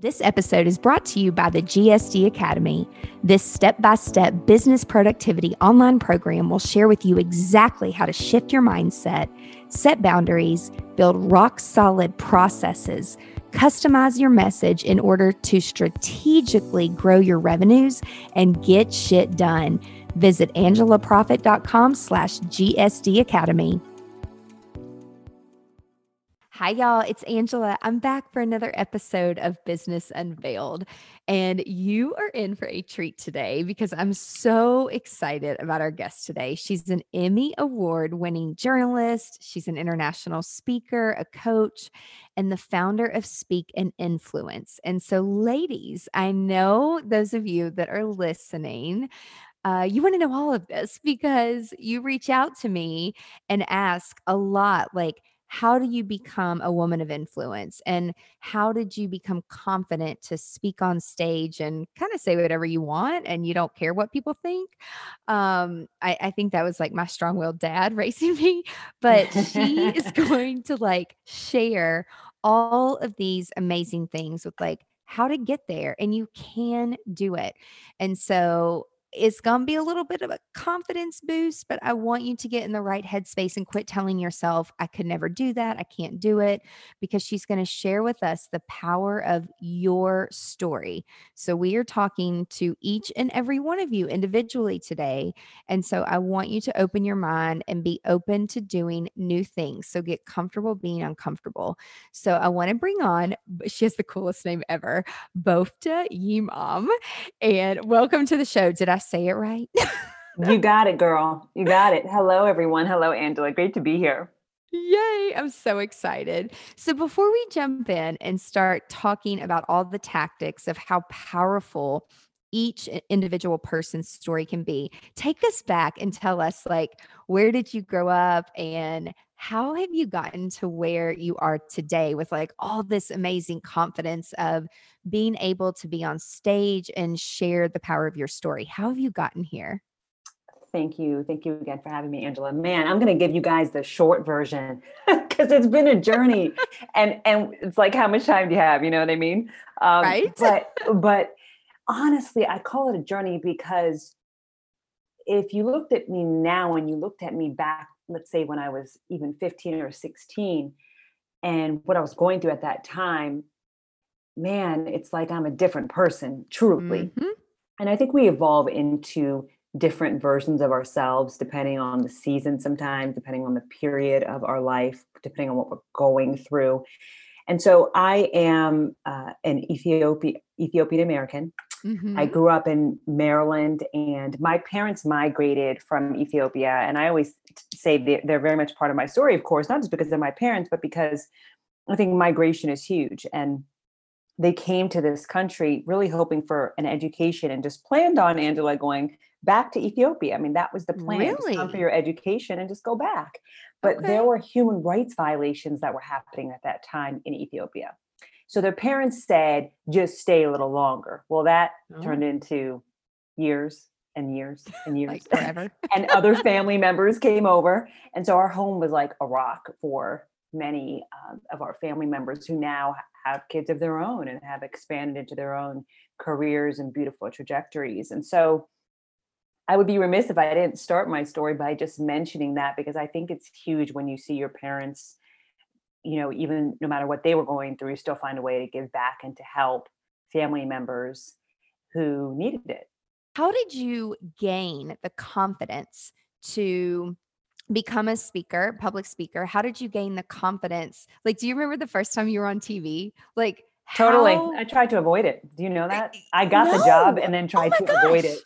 This episode is brought to you by the GSD Academy. This step by step business productivity online program will share with you exactly how to shift your mindset, set boundaries, build rock solid processes, customize your message in order to strategically grow your revenues and get shit done. Visit angelaproffitt.com slash GSD Academy. Hi, y'all. It's Angela. I'm back for another episode of Business Unveiled. And you are in for a treat today because I'm so excited about our guest today. She's an Emmy Award winning journalist, she's an international speaker, a coach, and the founder of Speak and Influence. And so, ladies, I know those of you that are listening. Uh, you want to know all of this because you reach out to me and ask a lot like, how do you become a woman of influence? And how did you become confident to speak on stage and kind of say whatever you want and you don't care what people think? Um, I, I think that was like my strong-willed dad raising me but she is going to like share all of these amazing things with like how to get there and you can do it. And so it's going to be a little bit of a confidence boost, but I want you to get in the right headspace and quit telling yourself, I could never do that. I can't do it because she's going to share with us the power of your story. So, we are talking to each and every one of you individually today. And so, I want you to open your mind and be open to doing new things. So, get comfortable being uncomfortable. So, I want to bring on, she has the coolest name ever, Bofta Yimam. And welcome to the show. Did I say it right? you got it, girl. You got it. Hello, everyone. Hello, Angela. Great to be here. Yay, I'm so excited. So, before we jump in and start talking about all the tactics of how powerful each individual person's story can be, take us back and tell us, like, where did you grow up and how have you gotten to where you are today with like all this amazing confidence of being able to be on stage and share the power of your story? How have you gotten here? Thank you. Thank you again for having me, Angela. Man, I'm going to give you guys the short version because it's been a journey, and and it's like how much time do you have? You know what I mean? Um, right. But but honestly, I call it a journey because if you looked at me now and you looked at me back let's say when I was even 15 or 16 and what I was going through at that time, man, it's like I'm a different person, truly. Mm-hmm. And I think we evolve into different versions of ourselves depending on the season, sometimes, depending on the period of our life, depending on what we're going through. And so I am uh, an Ethiopian Ethiopian American. Mm-hmm. I grew up in Maryland, and my parents migrated from Ethiopia. And I always say they're very much part of my story, of course, not just because they're my parents, but because I think migration is huge. And they came to this country really hoping for an education and just planned on Angela going back to Ethiopia. I mean, that was the plan. Really? come for your education and just go back. But okay. there were human rights violations that were happening at that time in Ethiopia. So their parents said, just stay a little longer. Well, that oh. turned into years and years and years like forever. and other family members came over. And so our home was like a rock for many um, of our family members who now have kids of their own and have expanded into their own careers and beautiful trajectories. And so I would be remiss if I didn't start my story by just mentioning that because I think it's huge when you see your parents you know, even no matter what they were going through, still find a way to give back and to help family members who needed it. How did you gain the confidence to become a speaker, public speaker? How did you gain the confidence? Like, do you remember the first time you were on TV? Like, Totally. How- I tried to avoid it. Do you know that? I got the job and then Oh tried my to avoid it.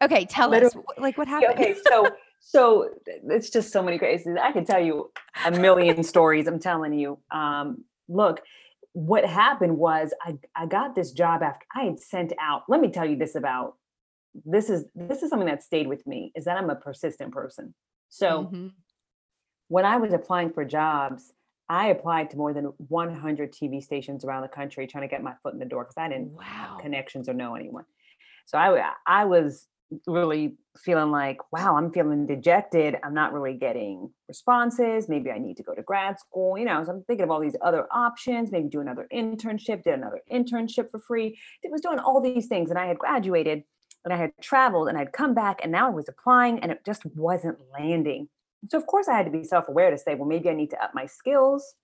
Okay, tell us Literally. wh- like what happened. okay, so so it's just so many crazy. I could tell you a million stories. I'm telling you. Um, look, what happened was I I got this job after I had sent out. Let me tell you this about this is this is something that stayed with me is that I'm a persistent person. So Mhm. when I was applying for jobs, I applied to more than 100 TV stations around the country trying to get my foot in the door because I didn't Wow. connections or know anyone. So I I was really feeling like, wow, I'm feeling dejected. I'm not really getting responses. Maybe I need to go to grad school. You know, so I'm thinking of all these other options. Maybe do another internship. Did another internship for free. It was doing all these things, and I had graduated, and I had traveled, and I'd come back, and now I was applying, and it just wasn't landing. So of course I had to be self-aware to say, well, maybe I need to up my skills.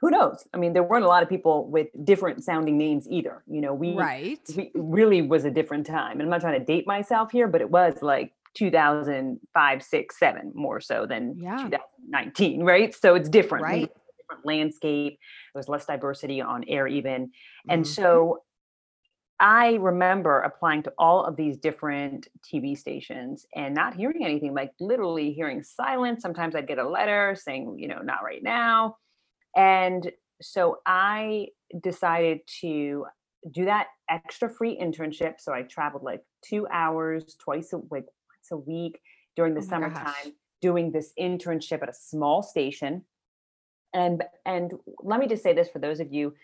Who knows? I mean, there weren't a lot of people with different sounding names either. You know, we Right. we really was a different time. And I'm not trying to date myself here, but it was like 2005, six, seven more so than Yeah. 2019, right? So it's different. Right. a Different landscape. There was less diversity on air, even. And Mhm. so I remember applying to all of these different TV stations and not hearing anything, like literally hearing silence. Sometimes I'd get a letter saying, you know, not right now. And so I decided to do that extra free internship. So I traveled like two hours twice a week, once a week during the Oh summertime, gosh. doing this internship at a small station. And and let me just say this for those of you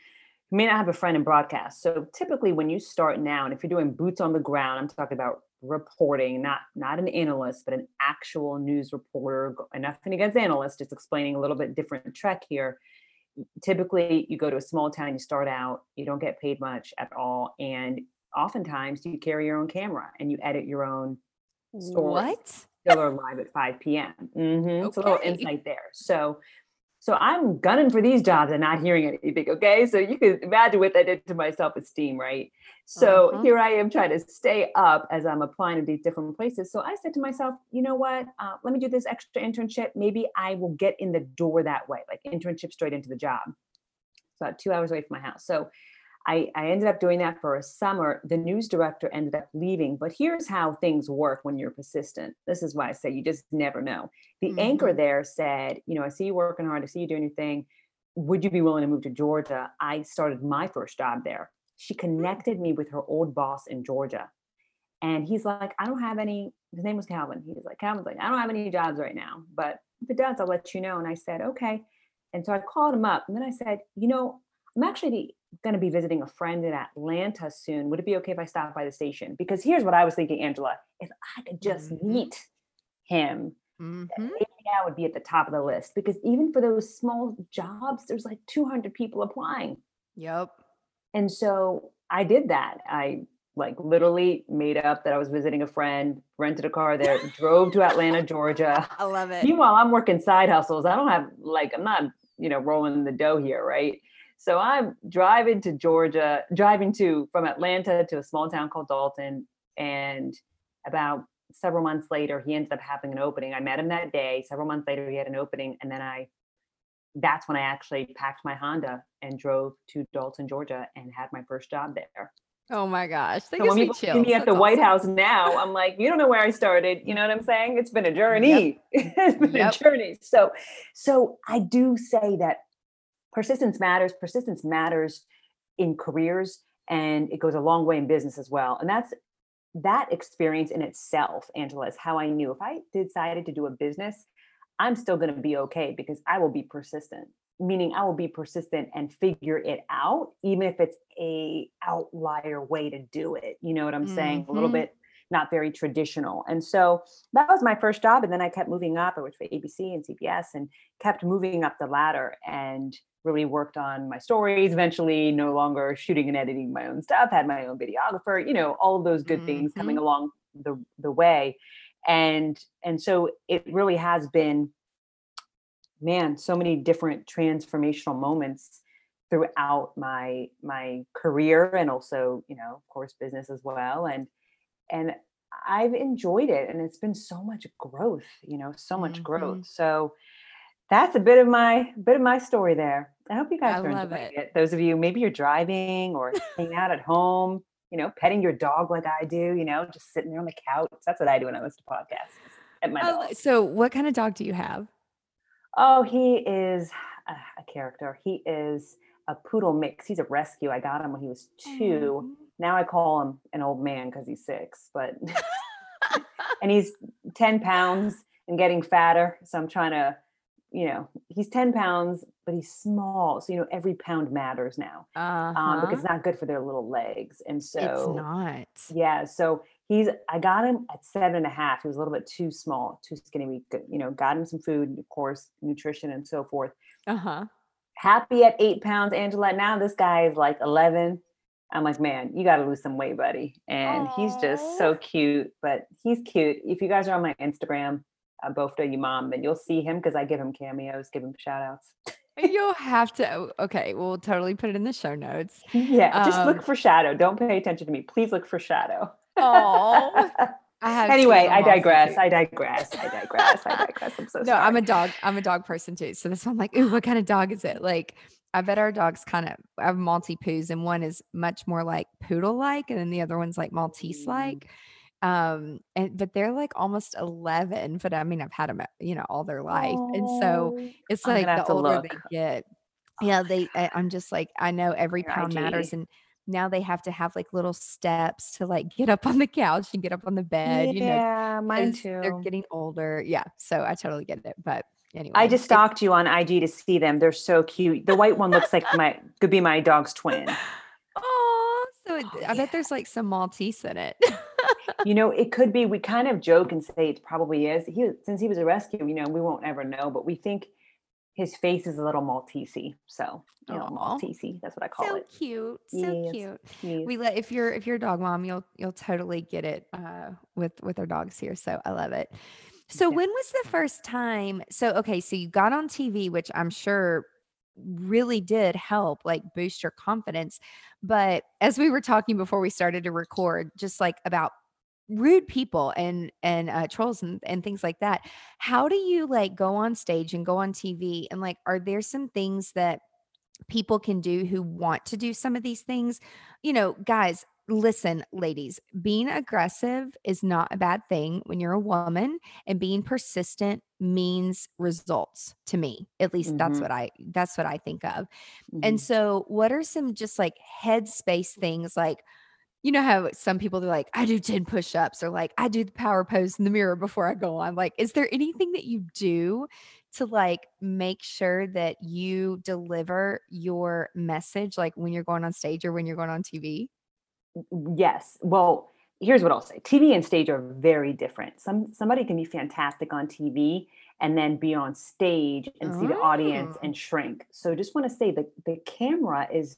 who may not have a friend in broadcast. So typically when you start now, and if you're doing boots on the ground, I'm talking about reporting, not not an analyst, but an actual news reporter. nothing against analysts, just explaining a little bit different track here. Typically you go to a small town you start out you don't get paid much at all and oftentimes you carry your own camera and you edit your own stories What? still are live at 5 p.m Mhm, it's a little insight there. So so i'm gunning for these jobs and not hearing anything okay? So you can imagine what that did to my self-esteem right? So Uh-huh. here i am trying to stay up as i'm applying to these different places. So i said to myself you know what? Uh, let me do this extra internship. Maybe i will get in the door that way like internship straight into the job. It's about two hours away from my house. So I, I ended up doing that for a summer. The news director ended up leaving, but here's how things work when you're persistent. This is why I say you just never know. The anchor Mhm. there said, You know, I see you working hard, I see you doing your thing. Would you be willing to move to Georgia? I started my first job there. She connected me with her old boss in Georgia. And he's like, I don't have any, his name was Calvin. He was like, Calvin's like, I don't have any jobs right now, but if it does, I'll let you know. And I said, okay. And so I called him up and then I said, you know, I'm actually going to be visiting a friend in Atlanta soon. Would it be okay if I stop by the station? Because here's what I was thinking, Angela. If I could just Mhm. meet him, Mhm. maybe I would be at the top of the list. Because even for those small jobs, there's like 200 people applying. Yep. And so I did that. I like literally made up that I was visiting a friend, rented a car there, drove to Atlanta, Georgia. I love it. Meanwhile, I'm working side hustles. I don't have like I'm not, you know, rolling the dough here, right? So I'm driving to Georgia, driving to from Atlanta to a small town called Dalton, and about several months later, he ended up having an opening. I met him that day. Several months later, he had an opening, and then I that's when I actually packed my Honda and drove to Dalton, Georgia, and had my first job there. Oh my gosh. That So when people see me at the That's White awesome. House now, I'm like, you don't know where I started. You know what I'm saying? It's been a journey. it's been Yep. a journey. So, so I do say that persistence matters. Persistence matters in careers, and it goes a long way in business as well. And that's that experience in itself, Angela, is how I knew if I decided to do a business, I'm still going to be okay because I will be persistent. Meaning, I will be persistent and figure it out, even if it's a outlier way to do it. You know what I'm saying? A little Mhm. bit not very traditional. And so that was my first job. And then I kept moving up. I worked for ABC and CBS and kept moving up the ladder and really worked on my stories. Eventually, no longer shooting and editing my own stuff, had my own videographer, you know, all of those good things coming mm-hmm. along the, the way. And and so it really has been, man, so many different transformational moments throughout my my career and also, you know, of course, business as well. And and I've enjoyed it and it's been so much growth, you know, so much Mhm. growth. So that's a bit of my bit of my story there. I hope you guys I are enjoying it. it. Those of you, maybe you're driving or hanging out at home, you know, petting your dog like I do, you know, just sitting there on the couch. That's what I do when I listen to podcasts. At my Oh, dog. so what kind of dog do you have? Oh, he is a, a character. He is a poodle mix. He's a rescue. I got him when he was two. Now I call him an old man because he's six, but and he's 10 pounds and getting fatter. So I'm trying to, you know, he's 10 pounds, but he's small. So, you know, every pound matters now Uh-huh. um, because it's not good for their little legs. And so it's not. yeah. So he's, I got him at seven and a half. He was a little bit too small, too skinny. We, you know, got him some food, of course, nutrition and so forth. Uh-huh. Happy at eight pounds, Angela. Now this guy is like 11. I'm like, man, you got to lose some weight, buddy. And he's just so cute, but he's cute. If you guys are on my Instagram, uh, both of you mom, then you'll see him because I give him cameos, give him shout outs. You'll have to. oh, Okay, we'll totally put it in the show notes. Yeah, just Um, look for Shadow. Don't pay attention to me. Please look for Shadow. Aw. I have. anyway, I them also, digress. I digress. I digress. I digress. I'm so no, sorry. I'm a dog. I'm a dog person too. So this why I'm like, ooh, what kind of dog is it? Like, I bet our dogs kind of I have Maltipoo's, and one is much more like poodle like, and then the other one's like Maltese like. Um, and but they're like almost 11. But I mean, I've had them, you know, all their life, and so Oh, it's I'm like the older look. they get, yeah, they. I, I'm just like, I know every Your pound matters, and now they have to have like little steps to like get up on the couch and get up on the bed, you know, yeah, mine 'cause They're getting older. Yeah. So I totally get it. But anyway. I just stalked you on IG to see them. They're so cute. The white one looks like my could be my dog's twin. Oh, so it, Oh, I bet there's like some Maltese in it. You know, it could be. We kind of joke and say it probably is. He since he was a rescue, you know, we won't ever know, but we think his face is a little Maltesey. So, you know, Aw. Maltesey. That's what I call so it. So cute. So Yes, cute. he is. We let if you're if you're a dog mom, you'll you'll totally get it uh with with our dogs here. So I love it. So Yeah. when was the first time? So okay, so you got on TV, which I'm sure really did help like boost your confidence. But as we were talking before we started to record, just like about rude people and and uh, trolls and, and things like that how do you like go on stage and go on tv and like are there some things that people can do who want to do some of these things you know guys listen ladies being aggressive is not a bad thing when you're a woman and being persistent means results to me at least that's Mhm. what i that's what i think of Mhm. and so, what are some just like headspace things? Like, you know how some people are like, I do 10 push ups, or like, I do the power pose in the mirror before I go on. Like, is there anything that you do to like make sure that you deliver your message, like when you're going on stage or when you're going on TV? Yes. Well, here's what I'll say. TV and stage are very different. Some somebody can be fantastic on TV and then be on stage and see the audience Oh. and shrink. So just want to say that the camera is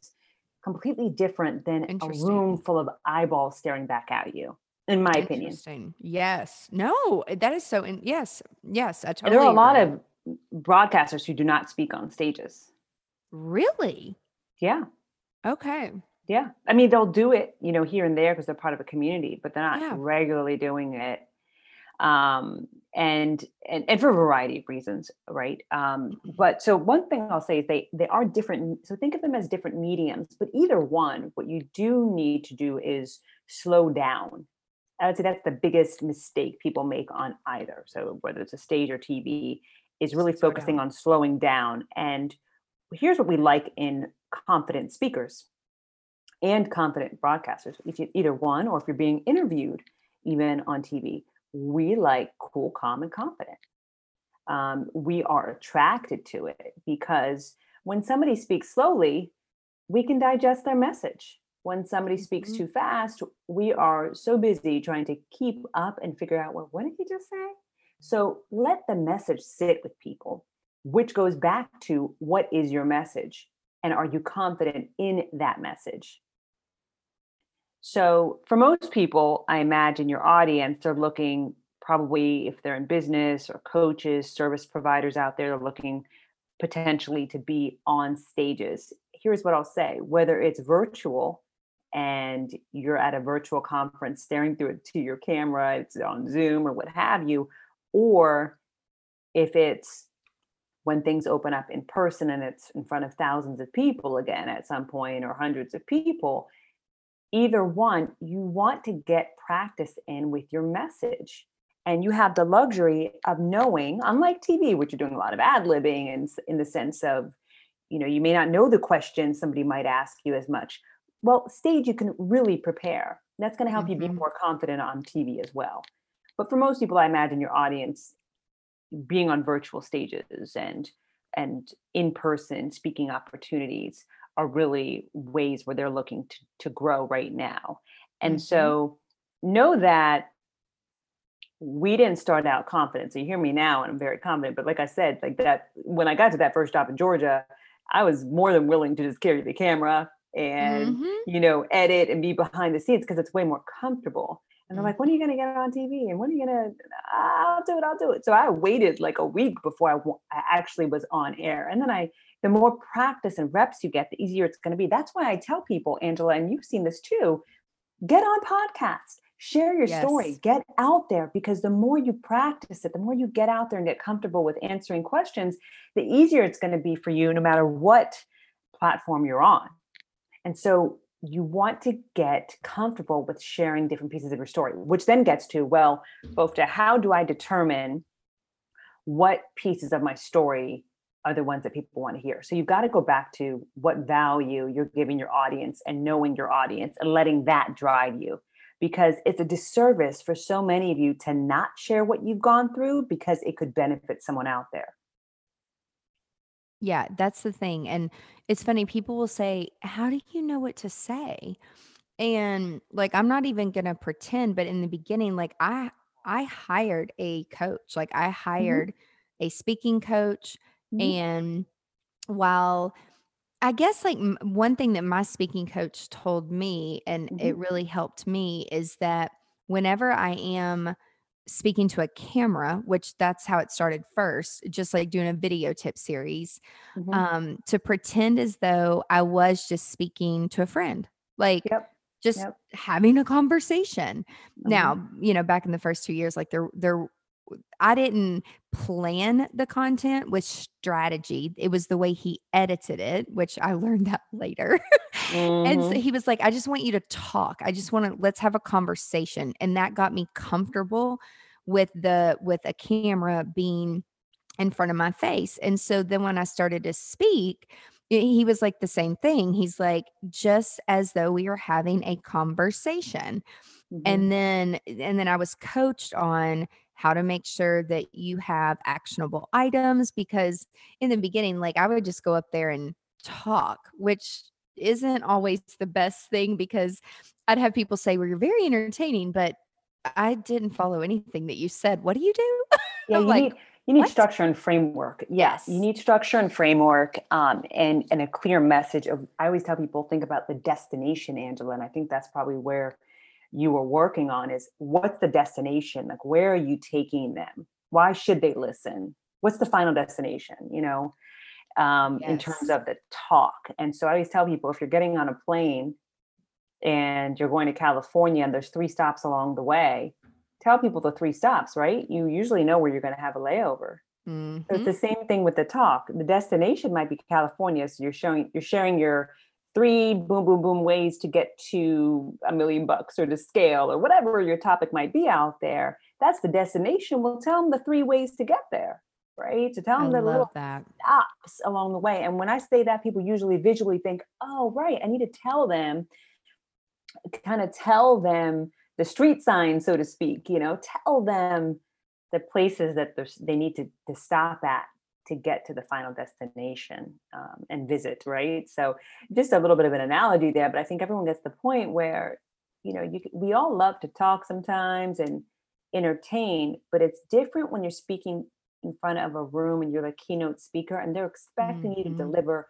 completely different than a room full of eyeballs staring back at you, in my opinion. Interesting. Yes. No, that is so. In, yes. Yes. I And totally. there are a lot agree. of broadcasters who do not speak on stages. Really? Yeah. Okay. Yeah. I mean, they'll do it, you know, here and there because they're part of a community, but they're not Yeah. regularly doing it. Um, and, and and for a variety of reasons, right? Um, but so one thing I'll say is they they are different. So think of them as different mediums, but either one, what you do need to do is slow down. I would say that's the biggest mistake people make on either. So whether it's a stage or TV, is really Slow focusing down. on slowing down. And here's what we like in confident speakers and confident broadcasters, if you, either one, or if you're being interviewed, even on TV, we like cool, calm, and confident. Um, we are attracted to it because when somebody speaks slowly, we can digest their message. When somebody speaks Mhm. too fast, we are so busy trying to keep up and figure out, well, what did he just say? So let the message sit with people, which goes back to what is your message? And are you confident in that message? So, for most people, I imagine your audience, they're looking probably if they're in business or coaches, service providers out there, they're looking potentially to be on stages. Here's what I'll say whether it's virtual and you're at a virtual conference staring through it to your camera, it's on Zoom or what have you, or if it's when things open up in person and it's in front of thousands of people again at some point or hundreds of people, either one, you want to get practice in with your message. And you have the luxury of knowing, unlike TV, which you're doing a lot of ad libbing and in the sense of, you know, you may not know the question somebody might ask you as much. Well, stage, you can really prepare. That's going to help mm-hmm. you be mm-hmm. more confident on TV as well. But for most people, I imagine your audience being on virtual stages and and in person speaking opportunities are really ways where they're looking to, to grow right now. And mm-hmm. so know that we didn't start out confident. So you hear me now and I'm very confident. But like I said, like that when I got to that first job in Georgia, I was more than willing to just carry the camera and mm-hmm. you know edit and be behind the scenes because it's way more comfortable. And they're like, when are you going to get on TV? And when are you going to, I'll do it, I'll do it. So I waited like a week before I, I actually was on air. And then I, the more practice and reps you get, the easier it's going to be. That's why I tell people, Angela, and you've seen this too, get on podcasts, share your yes. story, get out there because the more you practice it, the more you get out there and get comfortable with answering questions, the easier it's going to be for you no matter what platform you're on. And so you want to get comfortable with sharing different pieces of your story, which then gets to, well, both to how do I determine what pieces of my story are the ones that people want to hear. So you've got to go back to what value you're giving your audience and knowing your audience and letting that drive you. Because it's a disservice for so many of you to not share what you've gone through because it could benefit someone out there. Yeah, that's the thing. And it's funny, people will say, How do you know what to say? And like, I'm not even going to pretend, but in the beginning, like, I, I hired a coach, like, I mm-hmm. hired mm-hmm. a speaking coach. Mm-hmm. And while I guess, like, one thing that my speaking coach told me, and mm-hmm. it really helped me, is that whenever I am speaking to a camera, which that's how it started first, just like doing a video tip series, mm-hmm. um, to pretend as though I was just speaking to a friend, like yep. just yep. having a conversation. Mm-hmm. Now, you know, back in the first two years, like there, there, I didn't plan the content with strategy. It was the way he edited it, which I learned that later. mm-hmm. And so mm-hmm. he was like, I just want you to talk. I just want to let's have a conversation. And that got me comfortable with the with a camera being in front of my face. And so then when I started to speak, he was like the same thing. He's like, just as though we were having a conversation. Mm-hmm. And then and then I was coached on how to make sure that you have actionable items because in the beginning like I would just go up there and talk which isn't always the best thing because I'd have people say well you're very entertaining but I didn't follow anything that you said. What do you do? Yeah you like, need you need what? structure and framework. Yes. You need structure and framework um, and and a clear message of I always tell people think about the destination Angela and I think that's probably where you were working on is what's the destination like where are you taking them why should they listen what's the final destination you know um, yes. in terms of the talk and so i always tell people if you're getting on a plane and you're going to california and there's three stops along the way tell people the three stops right you usually know where you're going to have a layover mm-hmm. so it's the mm-hmm. same thing with the talk the destination might be california so you're showing you're sharing your three boom, boom, boom ways to get to a million bucks or to scale or whatever your topic might be out there. That's the destination. We'll tell them the three ways to get there, right? To tell them I the little that. stops along the way. And when I say that, people usually visually think, oh, right, I need to tell them, kind of tell them the street sign, so to speak, you know, tell them the places that they need to, to stop at to get to the final destination um, and visit right so just a little bit of an analogy there but i think everyone gets the point where you know you we all love to talk sometimes and entertain but it's different when you're speaking in front of a room and you're the keynote speaker and they're expecting mm-hmm. you to mm-hmm. deliver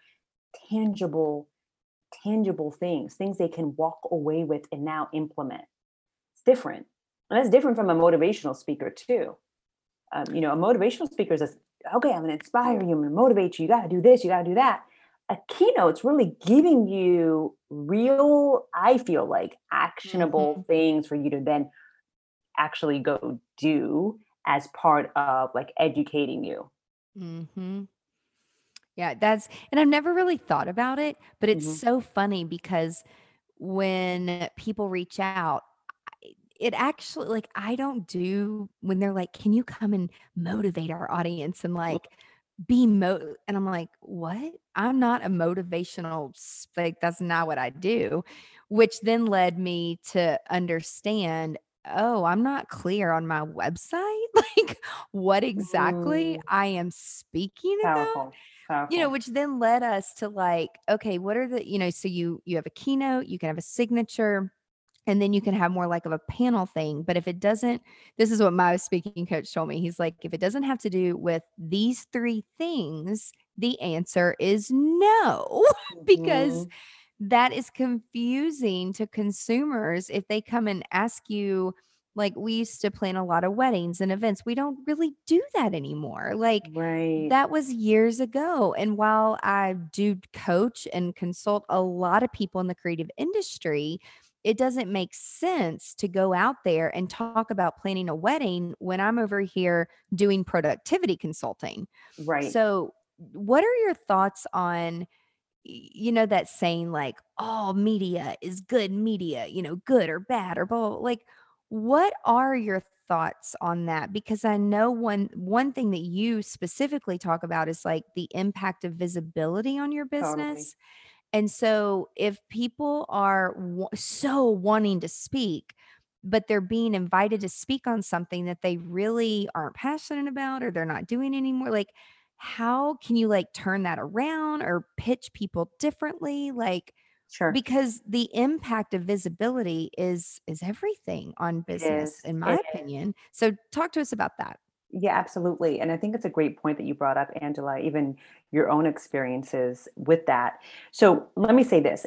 tangible tangible things things they can walk away with and now implement it's different and that's different from a motivational speaker too um, you know a motivational speaker is a okay, I'm going to inspire you, I'm going to motivate you. You got to do this, you got to do that. A keynote's really giving you real, I feel like, actionable mm-hmm. things for you to then actually go do as part of like educating you. Mm-hmm. Yeah, that's and I've never really thought about it, but it's Mhm. so funny because when people reach out, it actually like, I don't do when they're like, "Can you come and motivate our audience and, like, be mo" and I'm like, "What? I'm not a motivational like, that's not what I do," which then led me to understand, "Oh, I'm not clear on my website, like, what exactly Mm, I am speaking about?" powerful, You know, which then led us to like, okay, what are the, you know, so you you have a keynote, you can have a signature, and then you can have more like of a panel thing. But if it doesn't, this is what my speaking coach told me. He's like, if it doesn't have to do with these three things, the answer is no, because Mhm. that is confusing to consumers if they come and ask you like we used to plan a lot of weddings and events. We don't really do that anymore. Like Right. that was years ago. And while I do coach and consult a lot of people in the creative industry, it doesn't make sense to go out there and talk about planning a wedding when I'm over here doing productivity consulting. Right. So, what are your thoughts on, you know, that saying like, all media is good media, you know, good or bad or blah, like, what are your thoughts on that? Because I know one one thing that you specifically talk about is like the impact of visibility on your Totally. And so if people are wa- so wanting to speak, but they're being invited to speak on something that they really aren't passionate about or they're not doing anymore, like how can you like turn that around or pitch people differently? Like Sure. because the impact of visibility is is everything on business, in my It opinion. So talk to us about that. Yeah, absolutely. And I think it's a great point that you brought up, Angela, even your own experiences with that. So let me say this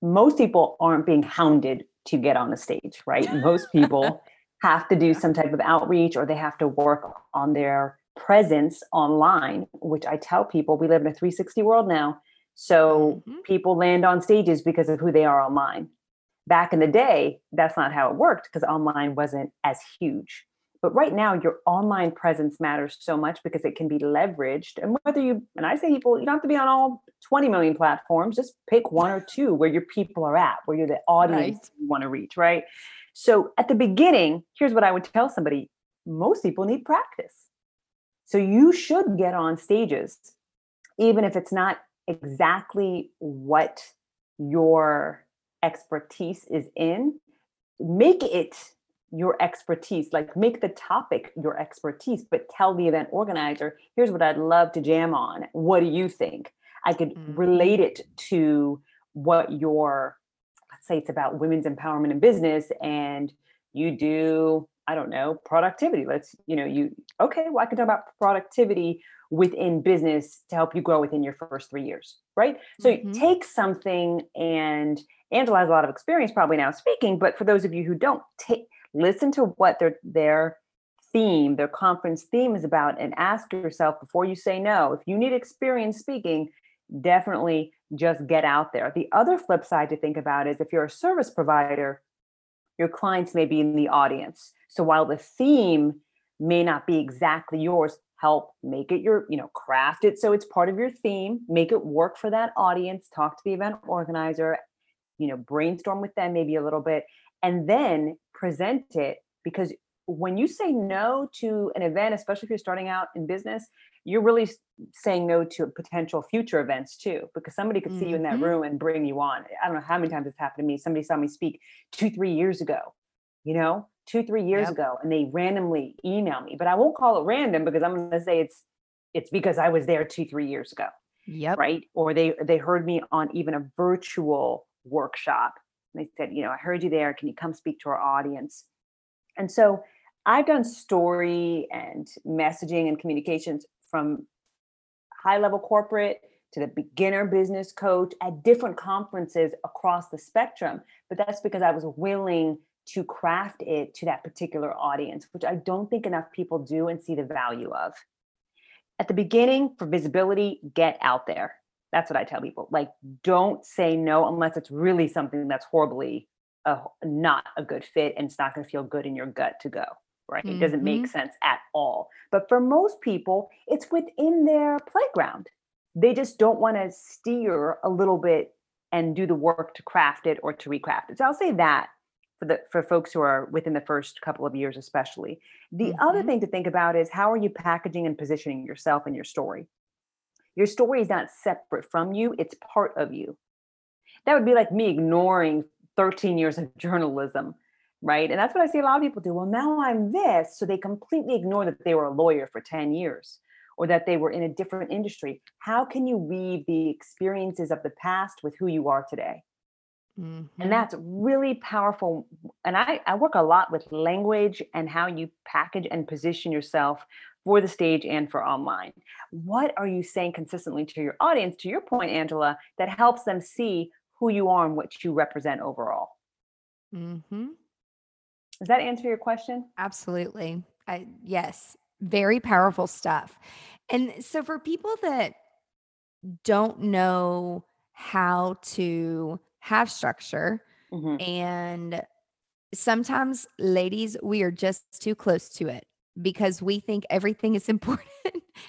most people aren't being hounded to get on the stage, right? Most people have to do some type of outreach or they have to work on their presence online, which I tell people we live in a 360 world now. So Mhm. people land on stages because of who they are online. Back in the day, that's not how it worked because online wasn't as huge. But right now, your online presence matters so much because it can be leveraged. And whether you, and I say people, you don't have to be on all 20 million platforms, just pick one or two where your people are at, where you're the audience Right. you want to reach, right? So at the beginning, here's what I would tell somebody most people need practice. So you should get on stages, even if it's not exactly what your expertise is in, make it your expertise. Like make the topic your expertise, but tell the event organizer, here's what I'd love to jam on. What do you think? I could Mhm. relate it to what your, let's say it's about women's empowerment in business and you do, I don't know, productivity. Let's, you know, you, okay, well, I can talk about productivity within business to help you grow within your first three years, right? So you Mhm. take something and Angela has a lot of experience probably now speaking, but for those of you who don't, take listen to what their their theme, their conference theme is about, and ask yourself before you say no. If you need experience speaking, definitely just get out there. The other flip side to think about is if you're a service provider, your clients may be in the audience. So while the theme may not be exactly yours, help make it your, you know, craft it so it's part of your theme, make it work for that audience, talk to the event organizer, you know, brainstorm with them maybe a little bit, and then present it because when you say no to an event, especially if you're starting out in business, you're really saying no to potential future events too, because somebody could see you in that Mhm. room and bring you on. I don't know how many times it's happened to me. Somebody saw me speak two, three years ago, you know, two, three years Yep. ago, and they randomly email me, but I won't call it random because I'm going to say it's it's because I was there two, three years ago Yep. right? Or they they heard me on even a virtual workshop. And they said, you know, I heard you there. Can you come speak to our audience? And so I've done story and messaging and communications from high level corporate to the beginner business coach at different conferences across the spectrum. But that's because I was willing to craft it to that particular audience, which I don't think enough people do and see the value of at the beginning for visibility, get out there. That's what I tell people. Like, don't say no unless it's really something that's horribly uh, not a good fit and it's not going to feel good in your gut to go. Right? It doesn't make Mhm. sense at all. But for most people, it's within their playground. they just don't want to steer a little bit and do the work to craft it or to recraft it. So I'll say that for the for folks who are within the first couple of years especially. The mm-hmm. other thing to think about is how are you packaging and positioning yourself and your story? Your story is not separate from you, it's part of you. That would be like me ignoring 13 years of journalism, right? And that's what I see a lot of people do. Well, now I'm this. So they completely ignore that they were a lawyer for 10 years or that they were in a different industry. How can you weave the experiences of the past with who you are today? Mm-hmm. And that's really powerful. And I, I work a lot with language and how you package and position yourself for the stage and for online. What are you saying consistently to your audience, to your point, Angela, that helps them see who you are and what you represent overall? Mm-hmm. Does that answer your question? Absolutely. I, yes, very powerful stuff. And so for people that don't know how to have structure mm-hmm. and sometimes ladies we are just too close to it because we think everything is important.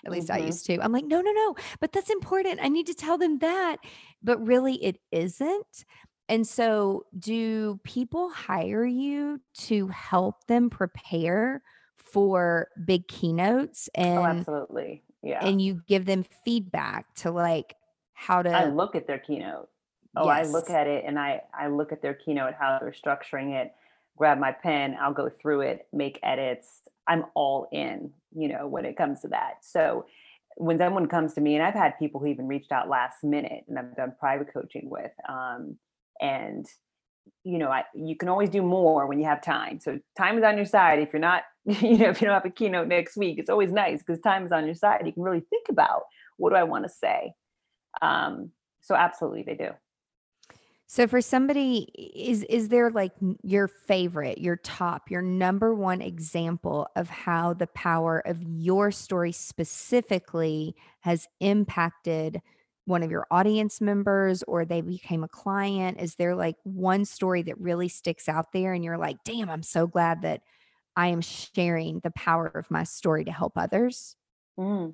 At least mm-hmm. I used to. I'm like, no, no, no, but that's important. I need to tell them that. But really, it isn't. And so, do people hire you to help them prepare for big keynotes? Oh, and, oh, absolutely. Yeah. And you give them feedback to like how to. I look at their keynote. Oh, yes. I look at it and I I look at their keynote, how they're structuring it. Grab my pen, I'll go through it, make edits, I'm all in, you know, when it comes to that. So when someone comes to me, and I've had people who even reached out last minute and I've done private coaching with, um, and you know, I, you can always do more when you have time. So time is on your side. If you're not, you know, if you don't have a keynote next week, it's always nice because time is on your side. You can really think about what do I want to say. Um, so absolutely, they do. So for somebody is is there like your favorite, your top, your number one example of how the power of your story specifically has impacted one of your audience members or they became a client? Is there like one story that really sticks out there and you're like, "Damn, I'm so glad that I am sharing the power of my story to help others?" Mm.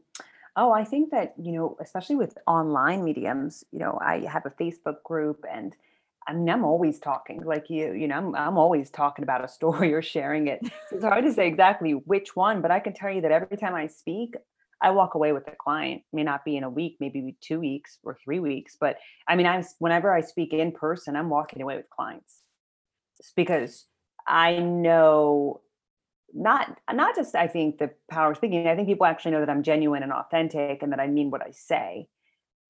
Oh, I think that, you know, especially with online mediums, you know, I have a Facebook group and I mean, I'm always talking like you, you know, I'm, I'm always talking about a story or sharing it. So it's hard to say exactly which one, but I can tell you that every time I speak, I walk away with a client. May not be in a week, maybe two weeks or three weeks, but I mean, I'm whenever I speak in person, I'm walking away with clients. It's because I know not not just I think the power of speaking. I think people actually know that I'm genuine and authentic and that I mean what I say.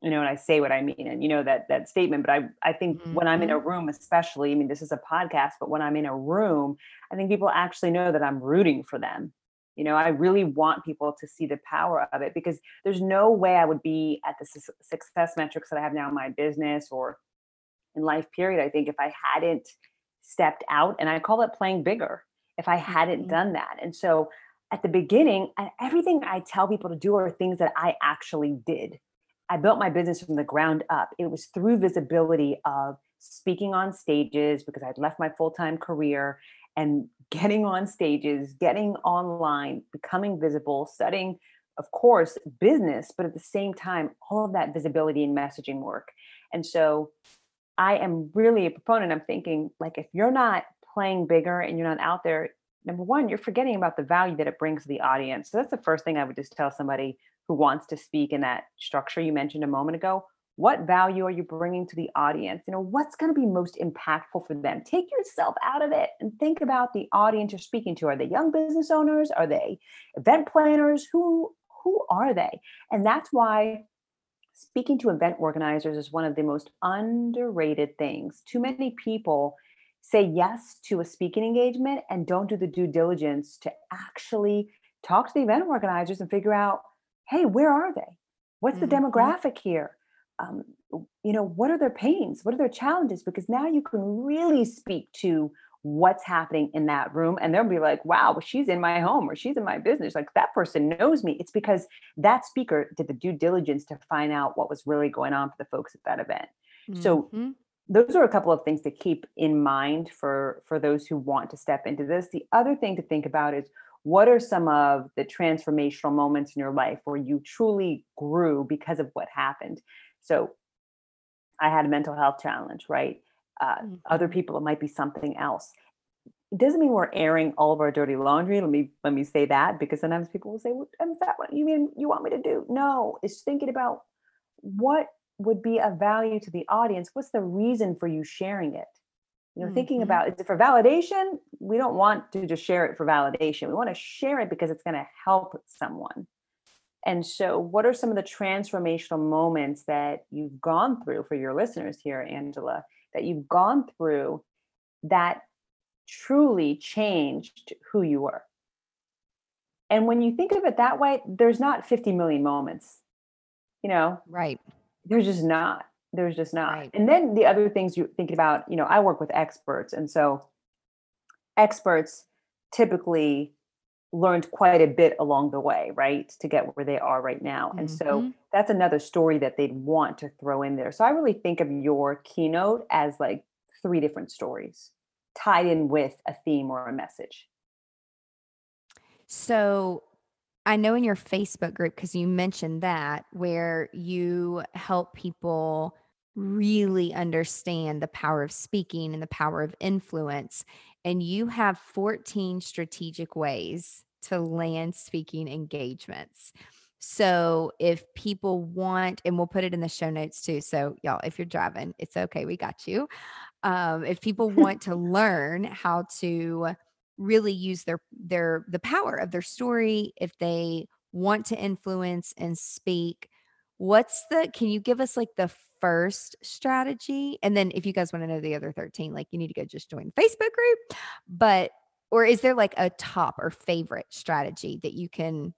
You know, and I say what I mean, and you know that that statement. But I I think mm-hmm. when I'm in a mm-hmm. room, especially, I mean, this is a podcast, but when I'm in a room, I think people actually know that I'm rooting for them. You know, I really want people to see the power of it because there's no way I would be at the su- success metrics that I have now in my business or in life. Period. I think if I hadn't stepped out, and I call it playing bigger if I hadn't mm-hmm. done that. And so at the beginning, everything I tell people to do are things that I actually did. I built my business from the ground up. It was through visibility of speaking on stages because I'd left my full time career and getting on stages, getting online, becoming visible, studying, of course, business, but at the same time, all of that visibility and messaging work. And so I am really a proponent. I'm thinking, like, if you're not playing bigger and you're not out there, number one, you're forgetting about the value that it brings to the audience. So that's the first thing I would just tell somebody who wants to speak in that structure you mentioned a moment ago. What value are you bringing to the audience? You know, what's going to be most impactful for them? Take yourself out of it and think about the audience you're speaking to. Are they young business owners? Are they event planners? Who who are they? And that's why speaking to event organizers is one of the most underrated things. Too many people say yes to a speaking engagement and don't do the due diligence to actually talk to the event organizers and figure out hey where are they? What's the mm-hmm. demographic here? Um, you know what are their pains? What are their challenges? Because now you can really speak to what's happening in that room and they'll be like wow she's in my home or she's in my business. Like that person knows me. It's because that speaker did the due diligence to find out what was really going on for the folks at that event. Mm-hmm. so those are a couple of things to keep in mind for for those who want to step into this the other thing to think about is what are some of the transformational moments in your life where you truly grew because of what happened so i had a mental health challenge right uh, mm-hmm. other people it might be something else it doesn't mean we're airing all of our dirty laundry. Let me let me say that because sometimes people will say, well, "Is that what you mean you want me to do?" No, it's thinking about what would be of value to the audience. What's the reason for you sharing it? You know, mm-hmm. thinking about is it for validation? We don't want to just share it for validation. We want to share it because it's going to help someone. And so, what are some of the transformational moments that you've gone through for your listeners here, Angela, that you've gone through that truly changed who you were. And when you think of it that way, there's not 50 million moments, you know? Right. There's just not. There's just not. Right. And then the other things you're thinking about, you know, I work with experts. And so experts typically learned quite a bit along the way, right? To get where they are right now. Mm-hmm. And so mm-hmm. that's another story that they'd want to throw in there. So I really think of your keynote as like three different stories tied in with a theme or a message. So I know in your Facebook group, because you mentioned that, where you help people really understand the power of speaking and the power of influence. And you have 14 strategic ways to land speaking engagements. So if people want, and we'll put it in the show notes too. So, y'all, if you're driving, it's okay. We got you um, if people want to learn how to really use their their the power of their story if they want to influence and speak what's the can you give us like the first strategy? And then if you guys want to know the other 13 like you need to go just join the facebook group but or is there like a top or favorite strategy that you can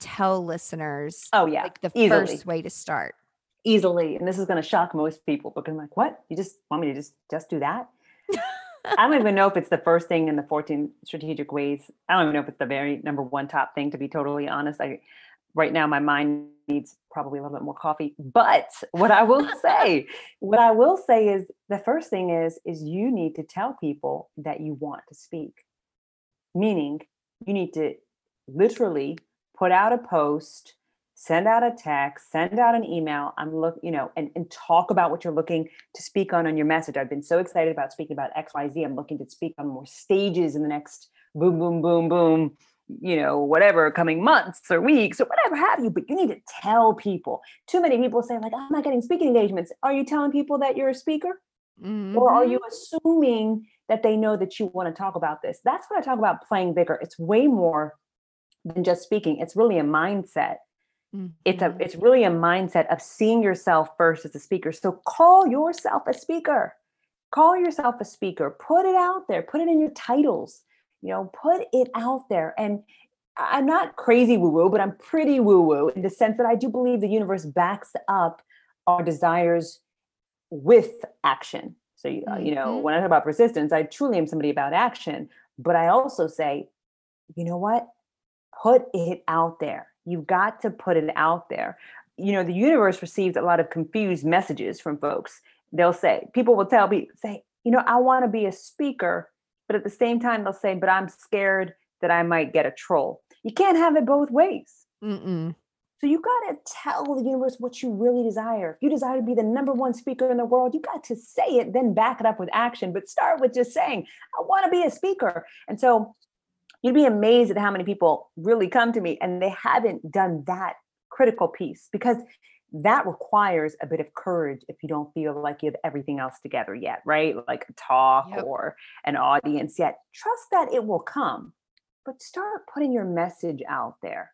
tell listeners oh yeah like the Easily. first way to start? Easily and this is going to shock most people because i'm like what? You just want me to just just do that i don't even know if it's the first thing in the 14 strategic ways. I don't even know if it's the very number one top thing to be totally honest. I right now my mind needs probably a little bit more coffee. But what i will say what i will say is the first thing is is you need to tell people that you want to speak. Meaning you need to literally put out a post send out a text, send out an email. I'm look, you know, and, and talk about what you're looking to speak on on your message. I've been so excited about speaking about XYZ. I'm looking to speak on more stages in the next boom, boom, boom, boom, you know, whatever coming months or weeks or whatever have you. But you need to tell people. Too many people say, like, I'm not getting speaking engagements. Are you telling people that you're a speaker? Mm-hmm. Or are you mm-hmm. assuming that they know that you want to talk about this? That's what I talk about playing bigger. It's way more than just speaking. It's really a mindset Mm-hmm. It's a mm-hmm. it's really a mindset of seeing yourself first as a speaker. So call yourself a speaker. Call yourself a speaker. Put it out there. Put it in your titles. You know, put it out there. And I'm not crazy woo woo, but I'm pretty woo woo in the sense that I do believe the universe backs up our desires with action. So, you, mm-hmm. you know, mm-hmm. when I talk about persistence, I truly am somebody about action. But I also say, you know what? Put it out there. You've got to put it out there. You know, the universe receives a lot of confused messages from folks. They'll say, people will tell me, say, you know, I want to be a speaker, but at the same time, they'll say, but I'm scared that I might get a troll. You can't have it both ways. Mm-mm. So you got to tell the universe what you really desire. If you desire to be the number one speaker in the world, you got to say it, then back it up with action. But start with just saying, I want to be a speaker. And so you'd be amazed at how many people really come to me and they haven't done that critical piece because that requires a bit of courage if you don't feel like you have everything else together yet, right? Like a talk yep. or an audience yet. Trust that it will come, but start putting your message out there,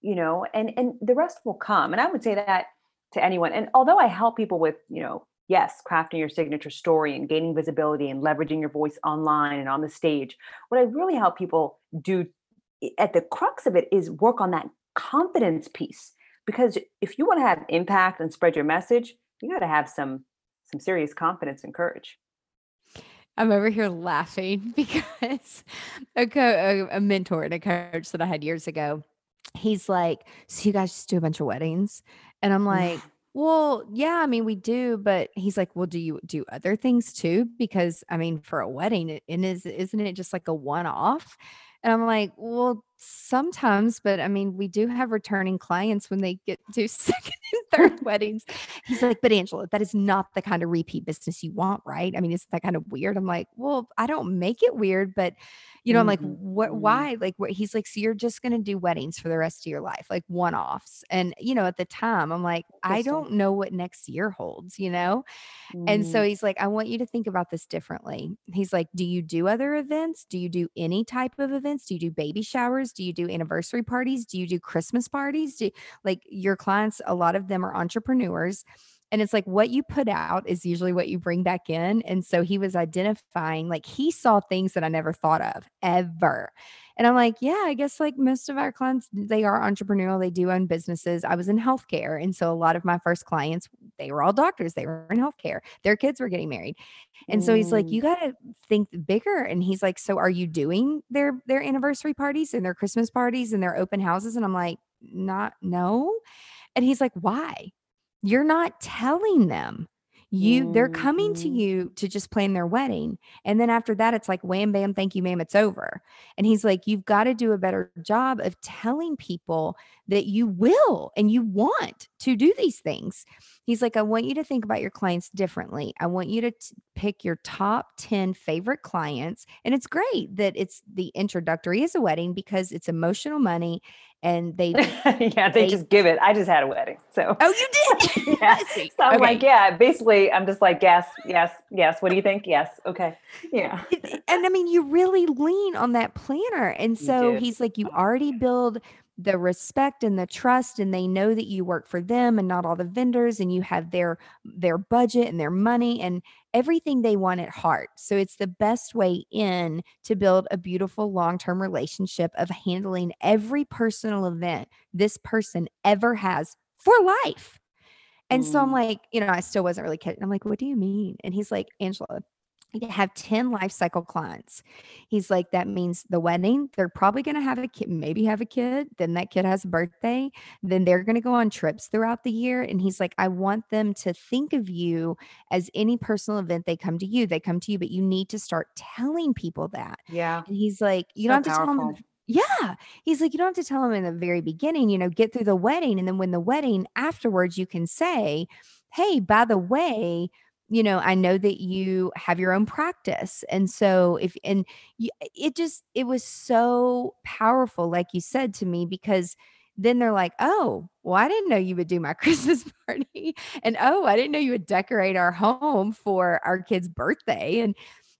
you know, and and the rest will come. And I would say that to anyone. And although I help people with, you know, yes, crafting your signature story and gaining visibility and leveraging your voice online and on the stage. What I really help people do at the crux of it is work on that confidence piece. Because if you want to have impact and spread your message, you got to have some some serious confidence and courage. I'm over here laughing because a, co- a, mentor and a coach that I had years ago, he's like, "So you guys just do a bunch of weddings?" And I'm like, well, yeah, I mean, we do, but he's like, well, do you do other things too? Because I mean, for a wedding, it, it is, isn't it just like a one off? And I'm like, well, sometimes, but I mean, we do have returning clients when they get to second and third weddings. He's like, but Angela, that is not the kind of repeat business you want, right? I mean, is that kind of weird? I'm like, well, I don't make it weird, but you know, I'm like, what, Mhm. why? Like, what? He's like, so you're just going to do weddings for the rest of your life, like one offs. And, you know, at the time, I'm like, I don't know what next year holds, you know? And so Mm, he's like, I want you to think about this differently. He's like, Do you do other events? Do you do any type of events? Do you do baby showers? Do you do anniversary parties? Do you do Christmas parties? Do like your clients, a lot of them are entrepreneurs. And it's like what you put out is usually what you bring back in. And so he was identifying, like, he saw things that I never thought of ever. And I'm like, yeah, I guess like most of our clients, they are entrepreneurial, they do own businesses. I was in healthcare. And so a lot of my first clients, they were all doctors, they were in healthcare. Their kids were getting married. And so he's like, mm, you got to think bigger. And he's like, so are you doing their their anniversary parties and their Christmas parties and their open houses? And I'm like, not no. And he's like, why? You're not telling them. You they're coming to mm, you to just plan their wedding. And then after that, it's like wham bam, thank you, ma'am, it's over. And he's like, you've got to do a better job of telling people that you will and you want to do these things. He's like, I want you to think about your clients differently. I want you to t- pick your top 10 favorite clients. And it's great that it's the introductory is a wedding because it's emotional money and they yeah, they they just give it. I just had a wedding. So Oh, you did? yeah. So I'm like, yeah, basically I'm just like, yes, yes, yes. What do you think? Yes. Okay. Yeah. And I mean, you really lean on that planner. And so he's like, you oh. already build the respect and the trust, and they know that you work for them and not all the vendors, and you have their their budget and their money and everything they want at heart. So it's the best way in to build a beautiful long-term relationship of handling every personal event this person ever has for life. And so I'm Mm, like, you know, I still wasn't really kidding. I'm like, what do you mean? And he's like, Angela, have 10 life cycle clients. He's like, that means the wedding, they're probably going to have a kid, maybe have a kid. Then that kid has a birthday. Then they're going to go on trips throughout the year. And he's like, I want them to think of you as any personal event they come to you, they come to you, but you need to start telling people that. yeah. And he's like, you So don't have to tell them. Yeah. He's like, you don't have to tell them in the very beginning, you know, get through the wedding. And then when the wedding afterwards, you can say, hey, by the way, you know, I know that you have your own practice. And so if, and you, it just, it was so powerful, like you said to me, because then they're like, oh, well, I didn't know you would do my Christmas party. And oh, I didn't know you would decorate our home for our kid's birthday. And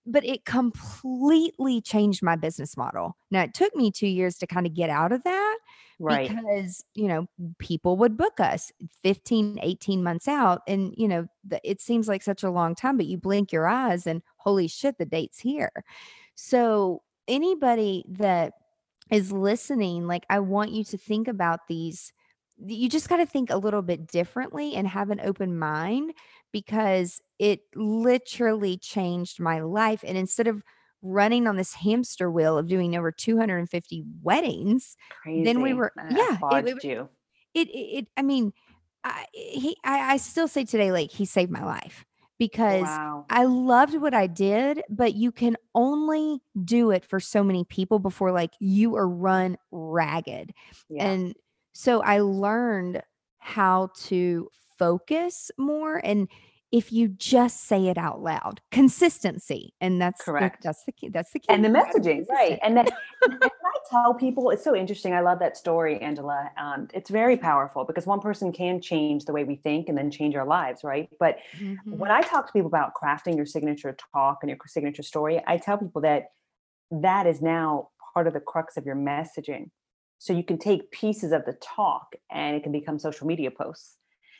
but it completely changed my business model. Now, it took me 2 years to kinda get out of that Right. because, you know, people would book us 15, 18 months out and, you know, the it seems like such a long time, but you blink your eyes and holy shit, the date's here. So, anybody that is listening, like, I want you to think about these you just gotta think a little bit differently and have an open mind because it literally changed my life, and instead of running on this hamster wheel of doing over 250 weddings, then we were I yeah, it it you. it it I mean, I he I I still say today, like, he saved my life because Wow. I loved what I did, but you can only do it for so many people before, like, you are run ragged, Yeah. and so I learned how to focus more and if you just say it out loud, consistency, and that's the Correct. that's the key that's the key. And the You gotta be messaging, right? And then and I tell people it's so interesting. I love that story, Angela. Um, it's very powerful because one person can change the way we think and then change our lives, right? But when Mhm. I talk to people about crafting your signature talk and your signature story, I tell people that that is now part of the crux of your messaging. So you can take pieces of the talk and it can become social media posts.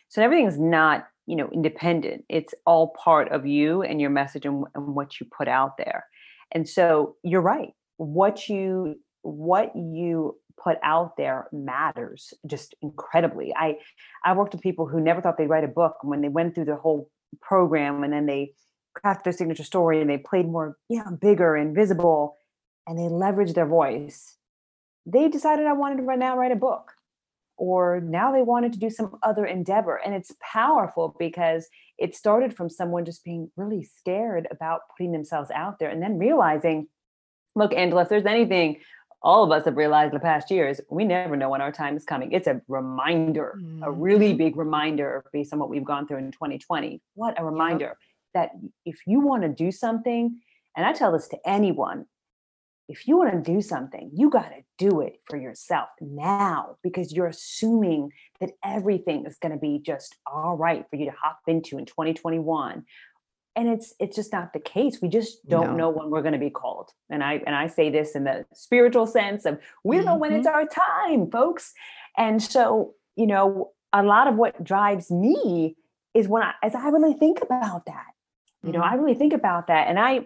So everything's not, you know, independent. It's all part of you and your message and, and what you put out there. And so you're right. What you what you put out there matters just incredibly. I I worked with people who never thought they'd write a book and when they went through the whole program and then they crafted their signature story and they played more, yeah, bigger and visible and they leveraged their voice. They decided I wanted to right now write a book or now they wanted to do some other endeavor. And it's powerful because it started from someone just being really scared about putting themselves out there and then realizing, look, Angela, if there's anything all of us have realized in the past years we never know when our time is coming it's a reminder mm-hmm. a really big reminder based on what we've gone through in 2020 what a reminder yep. that if you want to do something and i tell this to anyone if you want to do something you got to do it for yourself now because you're assuming that everything is going to be just all right for you to hop into in 2021 and it's it's just not the case we just don't no. know when we're going to be called and i and i say this in the spiritual sense of we don't mm-hmm. know when it's mm-hmm. our time folks and so you know a lot of what drives me is when i as i really think about that you know mm-hmm. i really think about that and i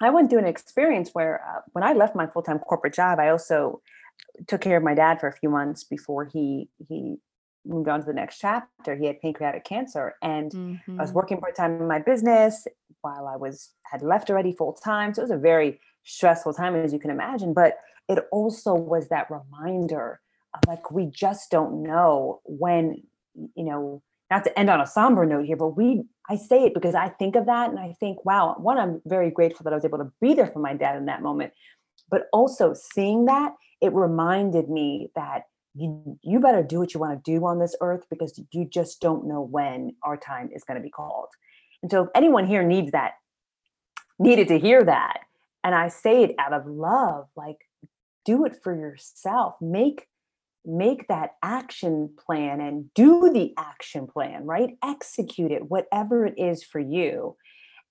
i went through an experience where uh, when i left my full-time corporate job i also took care of my dad for a few months before he he moved on to the next chapter. He had pancreatic cancer, and mm-hmm. I was mm-hmm. working part time in my business while I was had left already full time. So it was a very stressful time, as you can imagine. But it also was that reminder of like we just don't know when you know. Not to end on a somber note here, but we I say it because I think of that and I think, wow, one, I'm very grateful that I was able to be there for my dad in that moment. But also seeing that, it reminded me that you you better do what you want to do on this earth because you just don't know when our time is going to be called and so if anyone here needs that needed to hear that and i say it out of love like do it for yourself make make that action plan and do the action plan right execute it whatever it is for you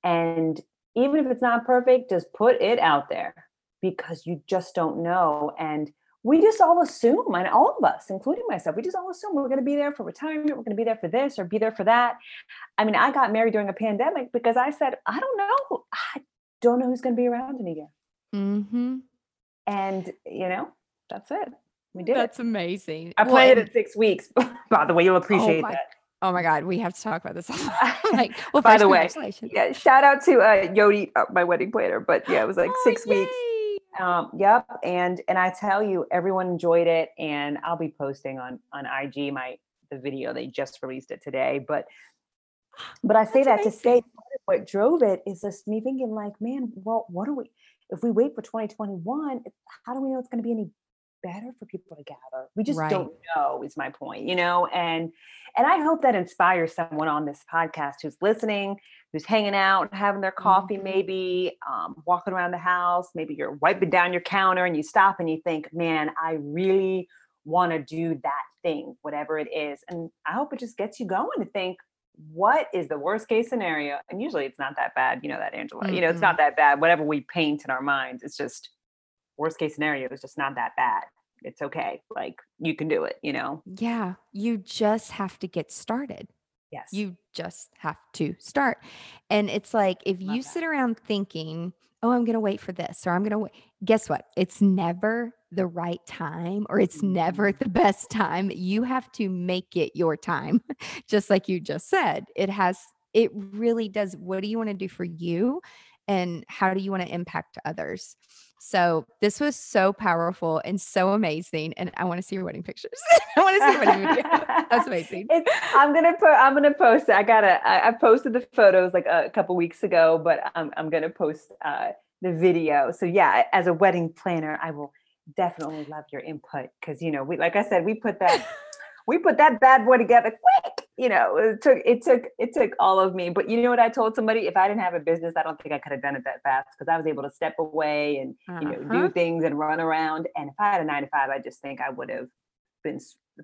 and even if it's not perfect just put it out there because you just don't know and we just all assume, and all of us, including myself, we just all assume we're going to be there for retirement, we're going to be there for this or be there for that. I mean, I got married during a pandemic because I said, I don't know, I don't know who's going to be around in a year. Mm-hmm. And you know, that's it. We did. That's it. amazing. I well, it at six weeks. By the way, you'll oh appreciate oh my, that. Oh my God, we have to talk about this. like, well, by the way, yeah, shout out to uh, Yodi, uh, my wedding planner. But yeah, it was like oh, six yay. weeks um, yep. And and I tell you, everyone enjoyed it. And I'll be posting on on IG my the video. They just released it today. But but I say That's that amazing. to say what drove it is just me thinking like, man, well, what do we if we wait for 2021, how do we know it's going to be any better for people to gather? We just right. don't know, is my point, you know? And and I hope that inspires someone on this podcast who's listening, who's hanging out, having their coffee, mm-hmm. maybe um, walking around the house. Maybe you're wiping down your counter and you stop and you think, man, I really want to do that thing, whatever it is. And I hope it just gets you going to think, what is the worst case scenario? And usually it's not that bad. You know that, Angela. Mm-hmm. You know, it's not that bad. Whatever we paint in our minds, it's just worst case scenario is just not that bad it's okay. Like you can do it, you know? Yeah. You just have to get started. Yes. You just have to start. And it's like if Love you that. sit around thinking, oh, I'm going to wait for this or I'm going to wait, guess what? It's never the right time or it's never mm-hmm. the best time. You have to make it your time, just like you just said. It has, it really does. What do you want to do for you? And how do you want to impact others? So this was so powerful and so amazing. And I want to see your wedding pictures. I want to see your wedding video. That's amazing. It's, I'm gonna put I'm gonna post it. I gotta I, I posted the photos like a, couple weeks ago, but I'm I'm gonna post uh, the video. So yeah, as a wedding planner, I will definitely love your input because you know we like I said, we put that we put that bad boy together quick you know, it took it took it took all of me. But you know what I told somebody? If I didn't have a business, I don't think I could have done it that fast because I was able to step away and you know uh-huh. do things and run around. And if I had a nine to five, I just think I would have been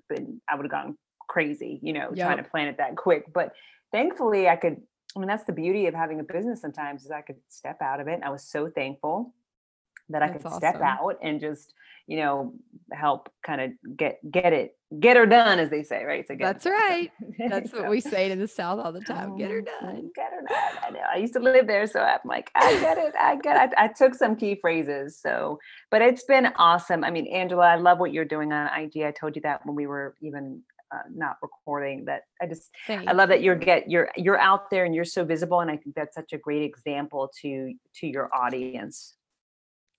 been I would have gone crazy, you know, yep. trying to plan it that quick. But thankfully, I could. I mean, that's the beauty of having a business. Sometimes is I could step out of it. And I was so thankful that That's I could awesome. step out and just, you know, help kind of get get it, get her done, as they say, right? So That's right. That's what we say in the South all the time. Get her done. Get her done. I know. I used to live there, so I'm like, I get it. I get it. I, I took some key phrases. So, but it's been awesome. I mean, Angela, I love what you're doing on IG. I told you that when we were even uh, not recording that i just Thanks. i love that you're get you're you're out there and you're so visible and i think that's such a great example to to your audience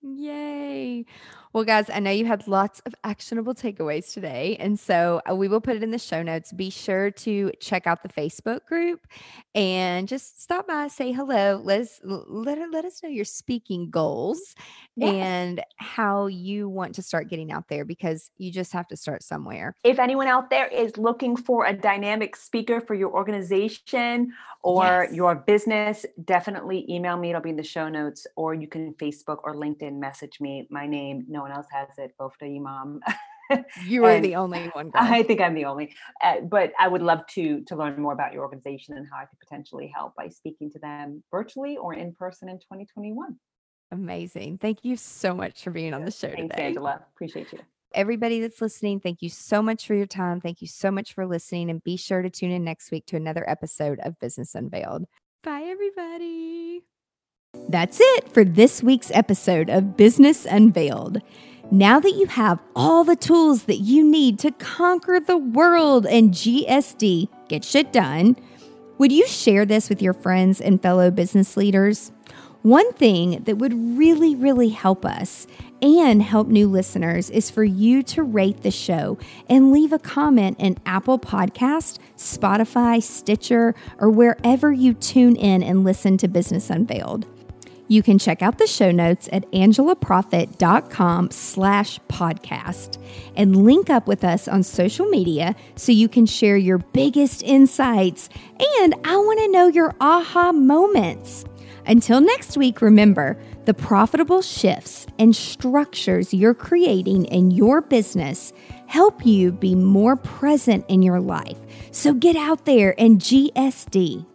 Yay. Well, guys, I know you had lots of actionable takeaways today. And so uh, we will put it in the show notes. Be sure to check out the Facebook group and just stop by, say hello. Let us let, let us know your speaking goals Yes. and how you want to start getting out there because you just have to start somewhere. If anyone out there is looking for a dynamic speaker for your organization or Yes. your business, definitely email me. It'll be in the show notes, or you can Facebook or LinkedIn message me. My name, no one else has it, Bofta Imam. You are the only one. Girl. I think I'm the only, uh, but I would love to to learn more about your organization and how I could potentially help by speaking to them virtually or in person in 2021. Amazing. Thank you so much for being on the show Thanks, today. Angela. Appreciate you. Everybody that's listening, thank you so much for your time. Thank you so much for listening. And be sure to tune in next week to another episode of Business Unveiled. Bye, everybody. That's it for this week's episode of Business Unveiled. Now that you have all the tools that you need to conquer the world and GSD, get shit done, would you share this with your friends and fellow business leaders? One thing that would really, really help us and help new listeners is for you to rate the show and leave a comment in Apple Podcast, Spotify, Stitcher, or wherever you tune in and listen to Business Unveiled. You can check out the show notes at angelaproffitt.com slash podcast and link up with us on social media so you can share your biggest insights. And I want to know your aha moments. Until next week, remember the profitable shifts and structures you're creating in your business help you be more present in your life. So get out there and GSD.